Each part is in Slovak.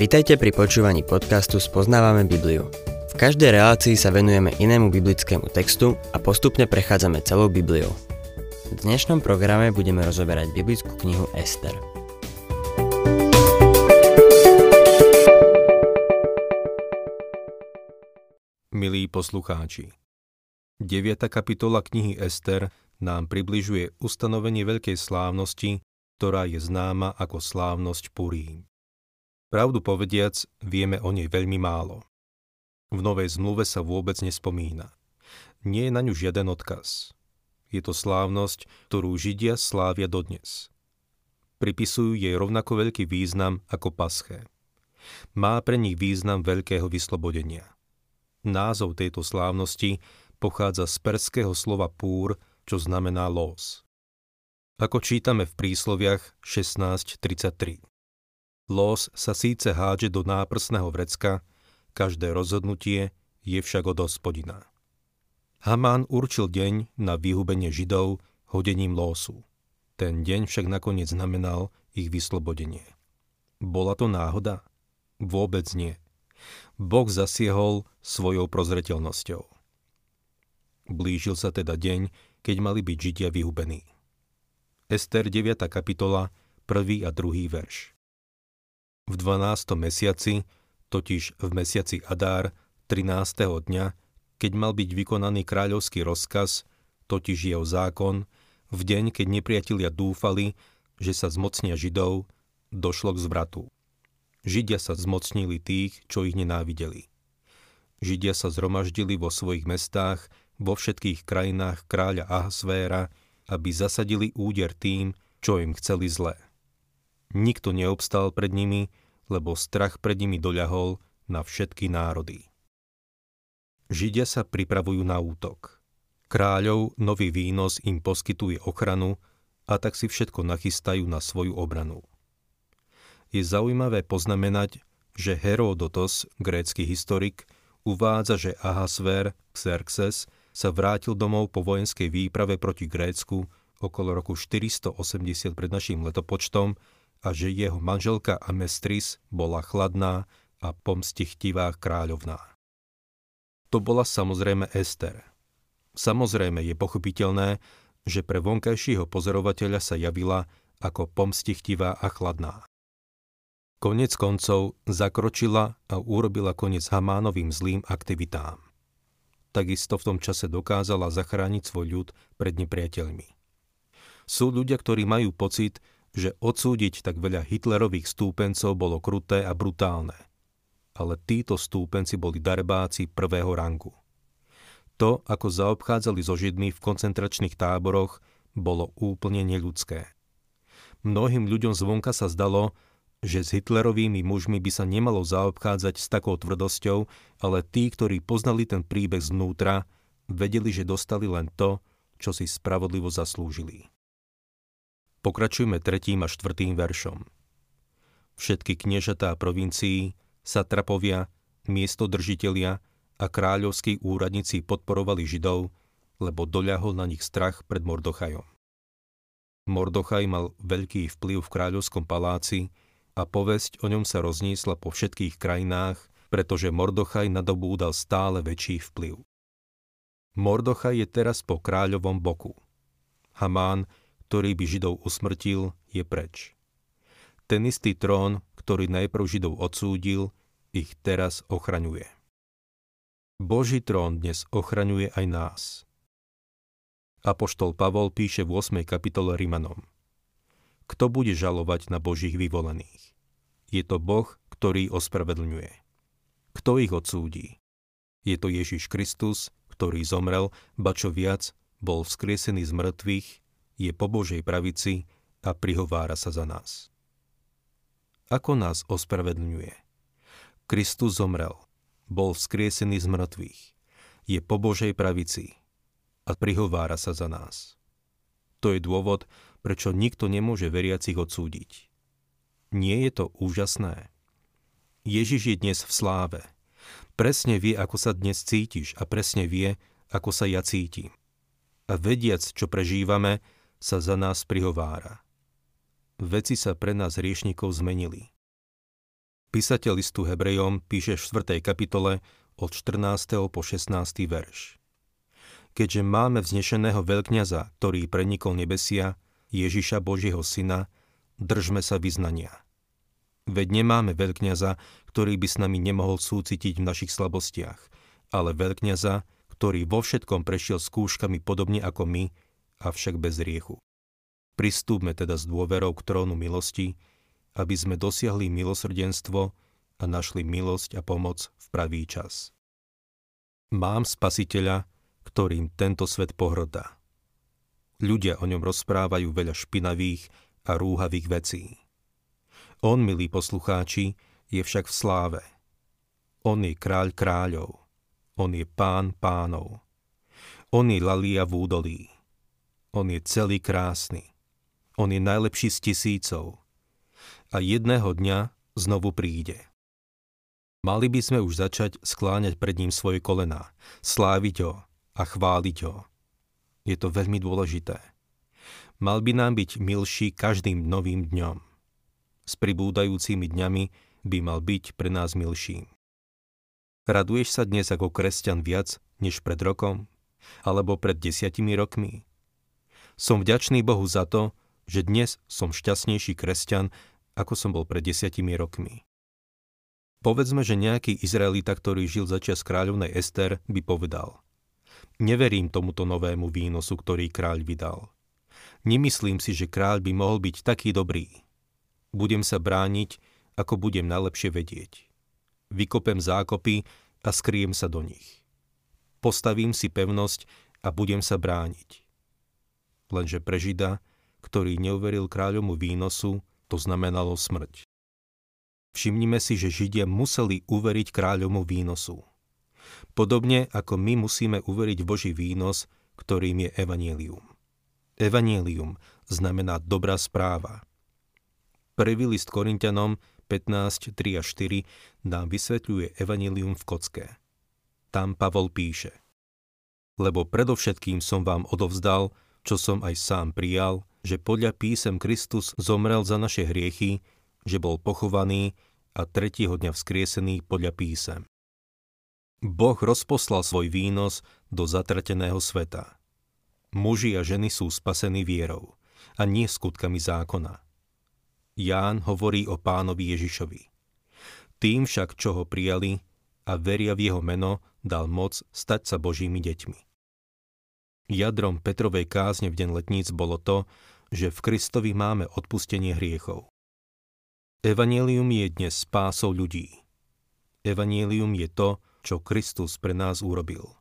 Vitajte pri počúvaní podcastu Spoznávame Bibliu. V každej relácii sa venujeme inému biblickému textu a postupne prechádzame celou Bibliou. V dnešnom programe budeme rozoberať biblickú knihu Ester. Milí poslucháči, 9. kapitola knihy Ester nám približuje ustanovenie veľkej slávnosti, ktorá je známa ako slávnosť Purín. Pravdu povediac, vieme o nej veľmi málo. V Novej zmluve sa vôbec nespomína. Nie je na ňu žiaden odkaz. Je to slávnosť, ktorú Židia slávia dodnes. Pripisujú jej rovnako veľký význam ako pasché. Má pre nich význam veľkého vyslobodenia. Názov tejto slávnosti pochádza z perského slova púr, čo znamená los. Ako čítame v prísloviach 16.33. Los sa síce hádže do náprsného vrecka, každé rozhodnutie je však od hospodina. Hamán určil deň na vyhubenie Židov hodením losu. Ten deň však nakoniec znamenal ich vyslobodenie. Bola to náhoda? Vôbec nie. Boh zasiehol svojou prozreteľnosťou. Blížil sa teda deň, keď mali byť Židia vyhubení. Ester 9. kapitola, 1. a 2. verš. V 12. mesiaci, totiž v mesiaci Adár, 13. dňa, keď mal byť vykonaný kráľovský rozkaz, totiž jeho zákon, v deň, keď nepriatelia dúfali, že sa zmocnia Židov, došlo k zvratu. Židia sa zmocnili tých, čo ich nenávideli. Židia sa zhromaždili vo svojich mestách, vo všetkých krajinách kráľa Ahasvéra, aby zasadili úder tým, čo im chceli zlé. Nikto neobstal pred nimi, lebo strach pred nimi doľahol na všetky národy. Židia sa pripravujú na útok. Kráľov nový výnos im poskytuje ochranu a tak si všetko nachystajú na svoju obranu. Je zaujímavé poznamenať, že Herodotos, grécky historik, uvádza, že Ahasver, Xerxes, sa vrátil domov po vojenskej výprave proti Grécku okolo roku 480 pred našim letopočtom a že jeho manželka Amestris bola chladná a pomstichtivá kráľovná. To bola samozrejme Ester. Samozrejme je pochopiteľné, že pre vonkajšieho pozorovateľa sa javila ako pomstichtivá a chladná. Konec koncov zakročila a urobila koniec Hamánovým zlým aktivitám. Takisto v tom čase dokázala zachrániť svoj ľud pred nepriateľmi. Sú ľudia, ktorí majú pocit, že odsúdiť tak veľa Hitlerových stúpencov bolo kruté a brutálne. Ale títo stúpenci boli darebáci prvého rangu. To, ako zaobchádzali so Židmi v koncentračných táboroch, bolo úplne neľudské. Mnohým ľuďom zvonka sa zdalo, že s Hitlerovými mužmi by sa nemalo zaobchádzať s takou tvrdosťou, ale tí, ktorí poznali ten príbeh znútra, vedeli, že dostali len to, čo si spravodlivo zaslúžili. Pokračujme tretím a štvrtým veršom. Všetky kniežatá provincií, satrapovia, miestodržitelia a kráľovskí úradníci podporovali Židov, lebo doľahol na nich strach pred Mordochajom. Mordochaj mal veľký vplyv v kráľovskom paláci a povesť o ňom sa rozniesla po všetkých krajinách, pretože Mordochaj nadobúdal stále väčší vplyv. Mordochaj je teraz po kráľovom boku. Hamán ktorý by Židov usmrtil, je preč. Ten istý trón, ktorý najprv Židov odsúdil, ich teraz ochraňuje. Boží trón dnes ochraňuje aj nás. Apoštol Pavol píše v 8. kapitole Rimanom. Kto bude žalovať na Božích vyvolených? Je to Boh, ktorý ospravedlňuje. Kto ich odsúdi? Je to Ježiš Kristus, ktorý zomrel, ba čo viac, bol vzkriesený z mŕtvych je po Božej pravici a prihovára sa za nás. Ako nás ospravedlňuje? Kristus zomrel, bol vzkriesený z mŕtvych, je po Božej pravici a prihovára sa za nás. To je dôvod, prečo nikto nemôže veriacich odsúdiť. Nie je to úžasné? Ježiš je dnes v sláve. Presne vie, ako sa dnes cítiš a presne vie, ako sa ja cítim. A vediac, čo prežívame, sa za nás prihovára. Veci sa pre nás riešnikov zmenili. Písateľ listu Hebrejom píše v 4. kapitole od 14. po 16. verš. Keďže máme vznešeného veľkňaza, ktorý prenikol nebesia, Ježiša Božieho syna, držme sa vyznania. Veď nemáme veľkňaza, ktorý by s nami nemohol súcitiť v našich slabostiach, ale veľkňaza, ktorý vo všetkom prešiel skúškami podobne ako my, avšak bez riechu. Pristúpme teda s dôverou k trónu milosti, aby sme dosiahli milosrdenstvo a našli milosť a pomoc v pravý čas. Mám spasiteľa, ktorým tento svet pohrdá. Ľudia o ňom rozprávajú veľa špinavých a rúhavých vecí. On, milí poslucháči, je však v sláve. On je kráľ kráľov. On je pán pánov. On je lalia v údolí. On je celý krásny. On je najlepší z tisícov. A jedného dňa znovu príde. Mali by sme už začať skláňať pred ním svoje kolená, sláviť ho a chváliť ho. Je to veľmi dôležité. Mal by nám byť milší každým novým dňom. S pribúdajúcimi dňami by mal byť pre nás milším. Raduješ sa dnes ako kresťan viac než pred rokom? Alebo pred desiatimi rokmi? Som vďačný Bohu za to, že dnes som šťastnejší kresťan, ako som bol pred desiatimi rokmi. Povedzme, že nejaký Izraelita, ktorý žil začias kráľovnej Ester, by povedal Neverím tomuto novému výnosu, ktorý kráľ vydal. Nemyslím si, že kráľ by mohol byť taký dobrý. Budem sa brániť, ako budem najlepšie vedieť. Vykopem zákopy a skriem sa do nich. Postavím si pevnosť a budem sa brániť. Lenže pre Žida, ktorý neuveril kráľomu výnosu, to znamenalo smrť. Všimnime si, že Židia museli uveriť kráľomu výnosu. Podobne ako my musíme uveriť Boží výnos, ktorým je Evangelium. Evangelium znamená dobrá správa. Prvý list Korintianom 15, 3 a 4 nám vysvetľuje Evangelium v kocke. Tam Pavol píše Lebo predovšetkým som vám odovzdal, čo som aj sám prijal, že podľa písem Kristus zomrel za naše hriechy, že bol pochovaný a tretieho dňa vzkriesený podľa písem. Boh rozposlal svoj výnos do zatrateného sveta. Muži a ženy sú spasení vierou a nie skutkami zákona. Ján hovorí o pánovi Ježišovi. Tým však, čo ho prijali a veria v jeho meno, dal moc stať sa Božími deťmi. Jadrom Petrovej kázne v deň letníc bolo to, že v Kristovi máme odpustenie hriechov. Evangelium je dnes spásou ľudí. Evangelium je to, čo Kristus pre nás urobil.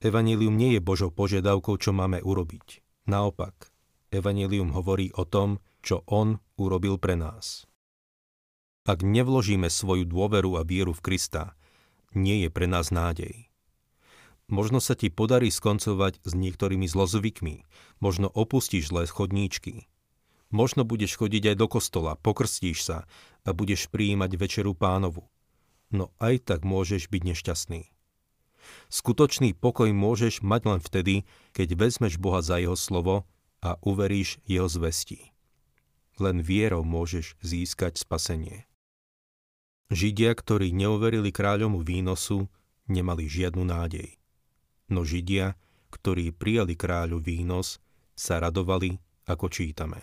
Evangelium nie je Božou požiadavkou, čo máme urobiť. Naopak, Evangelium hovorí o tom, čo On urobil pre nás. Ak nevložíme svoju dôveru a vieru v Krista, nie je pre nás nádej. Možno sa ti podarí skoncovať s niektorými zlozvykmi, možno opustíš zlé chodníčky, Možno budeš chodiť aj do kostola, pokrstíš sa a budeš prijímať večeru pánovu. No aj tak môžeš byť nešťastný. Skutočný pokoj môžeš mať len vtedy, keď vezmeš Boha za jeho slovo a uveríš jeho zvesti. Len vierou môžeš získať spasenie. Židia, ktorí neuverili kráľomu výnosu, nemali žiadnu nádej. No Židia, ktorí prijali kráľu výnos, sa radovali, ako čítame.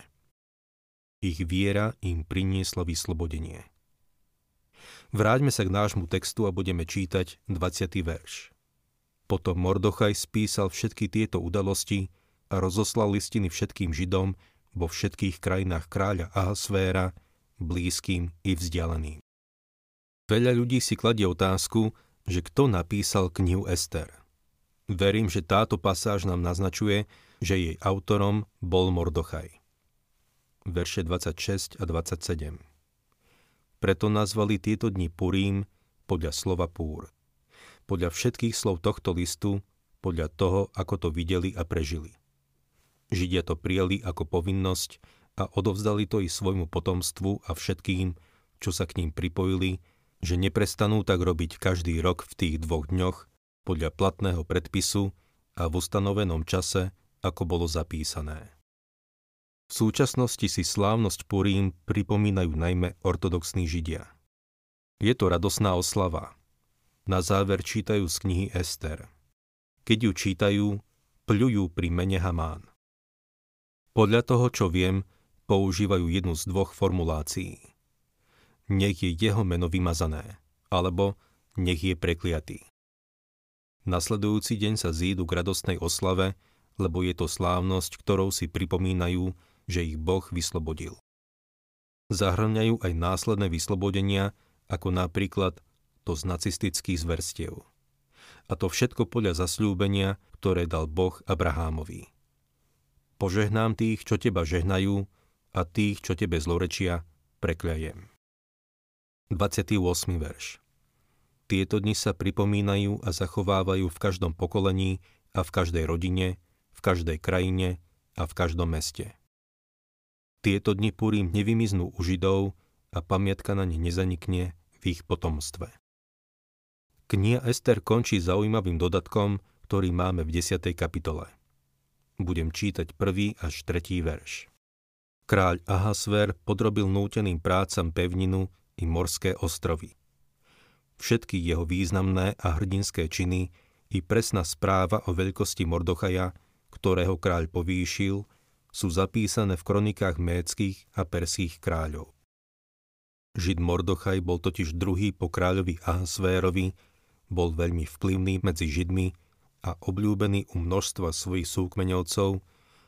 Ich viera im priniesla vyslobodenie. Vráťme sa k nášmu textu a budeme čítať 20. verš. Potom Mordochaj spísal všetky tieto udalosti a rozoslal listiny všetkým Židom vo všetkých krajinách kráľa Ahasvéra, blízkym i vzdialeným. Veľa ľudí si kladie otázku, že kto napísal knihu Ester. Verím, že táto pasáž nám naznačuje, že jej autorom bol Mordochaj verše 26 a 27. Preto nazvali tieto dni Purím podľa slova Púr. Podľa všetkých slov tohto listu, podľa toho, ako to videli a prežili. Židia to prijali ako povinnosť a odovzdali to i svojmu potomstvu a všetkým, čo sa k ním pripojili, že neprestanú tak robiť každý rok v tých dvoch dňoch podľa platného predpisu a v ustanovenom čase, ako bolo zapísané. V súčasnosti si slávnosť Purín pripomínajú najmä ortodoxní židia. Je to radosná oslava. Na záver čítajú z knihy Ester. Keď ju čítajú, pľujú pri mene Hamán. Podľa toho, čo viem, používajú jednu z dvoch formulácií. Nech je jeho meno vymazané, alebo nech je prekliatý. Nasledujúci deň sa zídu k radostnej oslave, lebo je to slávnosť, ktorou si pripomínajú, že ich Boh vyslobodil. Zahrňajú aj následné vyslobodenia, ako napríklad to z nacistických zverstiev. A to všetko podľa zasľúbenia, ktoré dal Boh Abrahámovi. Požehnám tých, čo teba žehnajú, a tých, čo tebe zlorečia, prekľajem. 28. verš Tieto dni sa pripomínajú a zachovávajú v každom pokolení a v každej rodine, v každej krajine a v každom meste. Tieto dni Purim nevymiznú u Židov a pamiatka na ne nezanikne v ich potomstve. Kniha Ester končí zaujímavým dodatkom, ktorý máme v 10. kapitole. Budem čítať prvý až tretí verš. Kráľ Ahasver podrobil núteným prácam pevninu i morské ostrovy. Všetky jeho významné a hrdinské činy i presná správa o veľkosti Mordochaja, ktorého kráľ povýšil, sú zapísané v kronikách méckých a perských kráľov. Žid Mordochaj bol totiž druhý po kráľovi Ahasvérovi, bol veľmi vplyvný medzi Židmi a obľúbený u množstva svojich súkmeňovcov,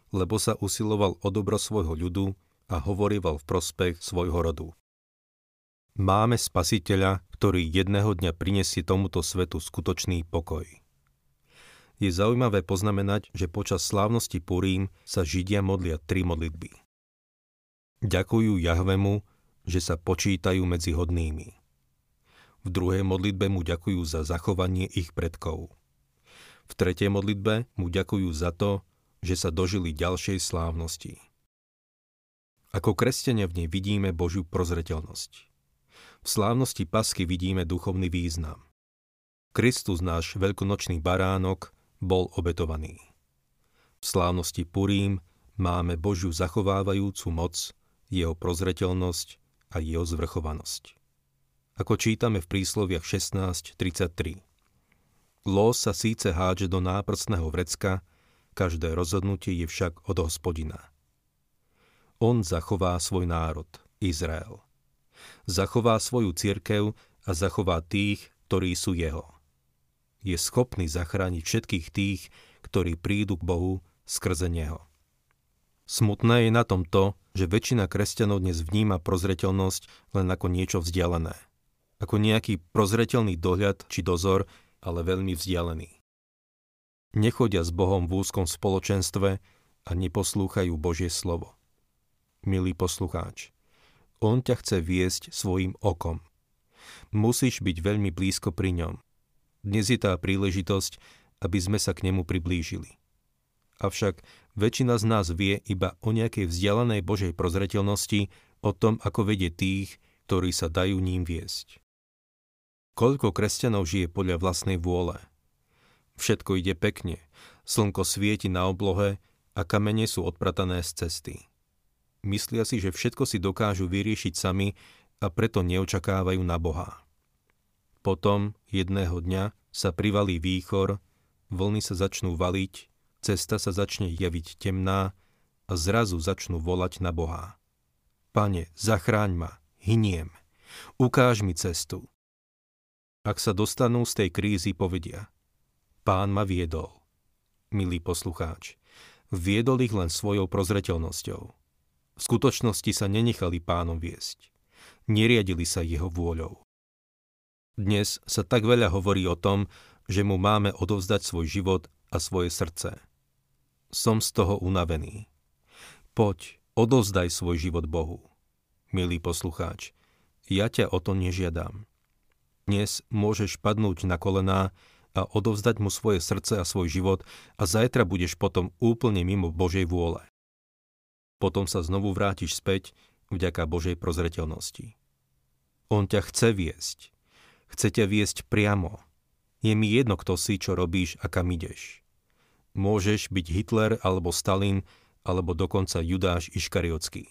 lebo sa usiloval o dobro svojho ľudu a hovorieval v prospech svojho rodu. Máme spasiteľa, ktorý jedného dňa prinesie tomuto svetu skutočný pokoj. Je zaujímavé poznamenať, že počas slávnosti Purín sa Židia modlia tri modlitby. Ďakujú Jahvemu, že sa počítajú medzi hodnými. V druhej modlitbe mu ďakujú za zachovanie ich predkov. V tretej modlitbe mu ďakujú za to, že sa dožili ďalšej slávnosti. Ako kresťania v nej vidíme Božiu prozreteľnosť. V slávnosti Pasky vidíme duchovný význam. Kristus, náš veľkonočný baránok, bol obetovaný. V slávnosti Purím máme Božiu zachovávajúcu moc, jeho prozreteľnosť a jeho zvrchovanosť. Ako čítame v prísloviach 16.33. Los sa síce hádže do náprstného vrecka, každé rozhodnutie je však od hospodina. On zachová svoj národ, Izrael. Zachová svoju cirkev a zachová tých, ktorí sú jeho je schopný zachrániť všetkých tých, ktorí prídu k Bohu skrze Neho. Smutné je na tom to, že väčšina kresťanov dnes vníma prozreteľnosť len ako niečo vzdialené. Ako nejaký prozreteľný dohľad či dozor, ale veľmi vzdialený. Nechodia s Bohom v úzkom spoločenstve a neposlúchajú Božie slovo. Milý poslucháč, On ťa chce viesť svojim okom. Musíš byť veľmi blízko pri ňom, dnes je tá príležitosť, aby sme sa k nemu priblížili. Avšak väčšina z nás vie iba o nejakej vzdialenej Božej prozreteľnosti, o tom, ako vedie tých, ktorí sa dajú ním viesť. Koľko kresťanov žije podľa vlastnej vôle? Všetko ide pekne, slnko svieti na oblohe a kamene sú odpratané z cesty. Myslia si, že všetko si dokážu vyriešiť sami a preto neočakávajú na Boha. Potom jedného dňa sa privalí výchor, vlny sa začnú valiť, cesta sa začne javiť temná a zrazu začnú volať na Boha. Pane, zachráň ma, hyniem, ukáž mi cestu. Ak sa dostanú z tej krízy, povedia, Pán ma viedol. Milý poslucháč, viedol ich len svojou prozreteľnosťou. V skutočnosti sa nenechali pánom viesť. Neriadili sa jeho vôľou. Dnes sa tak veľa hovorí o tom, že mu máme odovzdať svoj život a svoje srdce. Som z toho unavený. Poď, odovzdaj svoj život Bohu. Milý poslucháč, ja ťa o to nežiadam. Dnes môžeš padnúť na kolená a odovzdať mu svoje srdce a svoj život a zajtra budeš potom úplne mimo Božej vôle. Potom sa znovu vrátiš späť vďaka Božej prozreteľnosti. On ťa chce viesť Chce ťa viesť priamo. Je mi jedno, kto si, čo robíš a kam ideš. Môžeš byť Hitler alebo Stalin, alebo dokonca Judáš Iškariotský.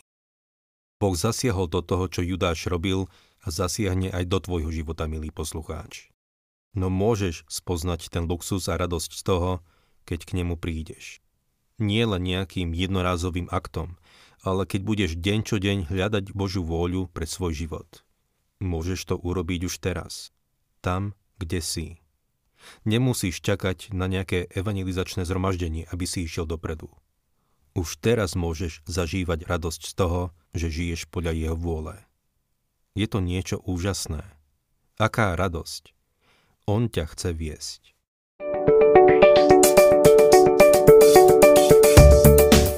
Boh zasiahol do toho, čo Judáš robil a zasiahne aj do tvojho života, milý poslucháč. No môžeš spoznať ten luxus a radosť z toho, keď k nemu prídeš. Nie len nejakým jednorázovým aktom, ale keď budeš deň čo deň hľadať Božiu vôľu pre svoj život. Môžeš to urobiť už teraz. Tam, kde si. Nemusíš čakať na nejaké evangelizačné zhromaždenie, aby si išiel dopredu. Už teraz môžeš zažívať radosť z toho, že žiješ podľa jeho vôle. Je to niečo úžasné. Aká radosť. On ťa chce viesť.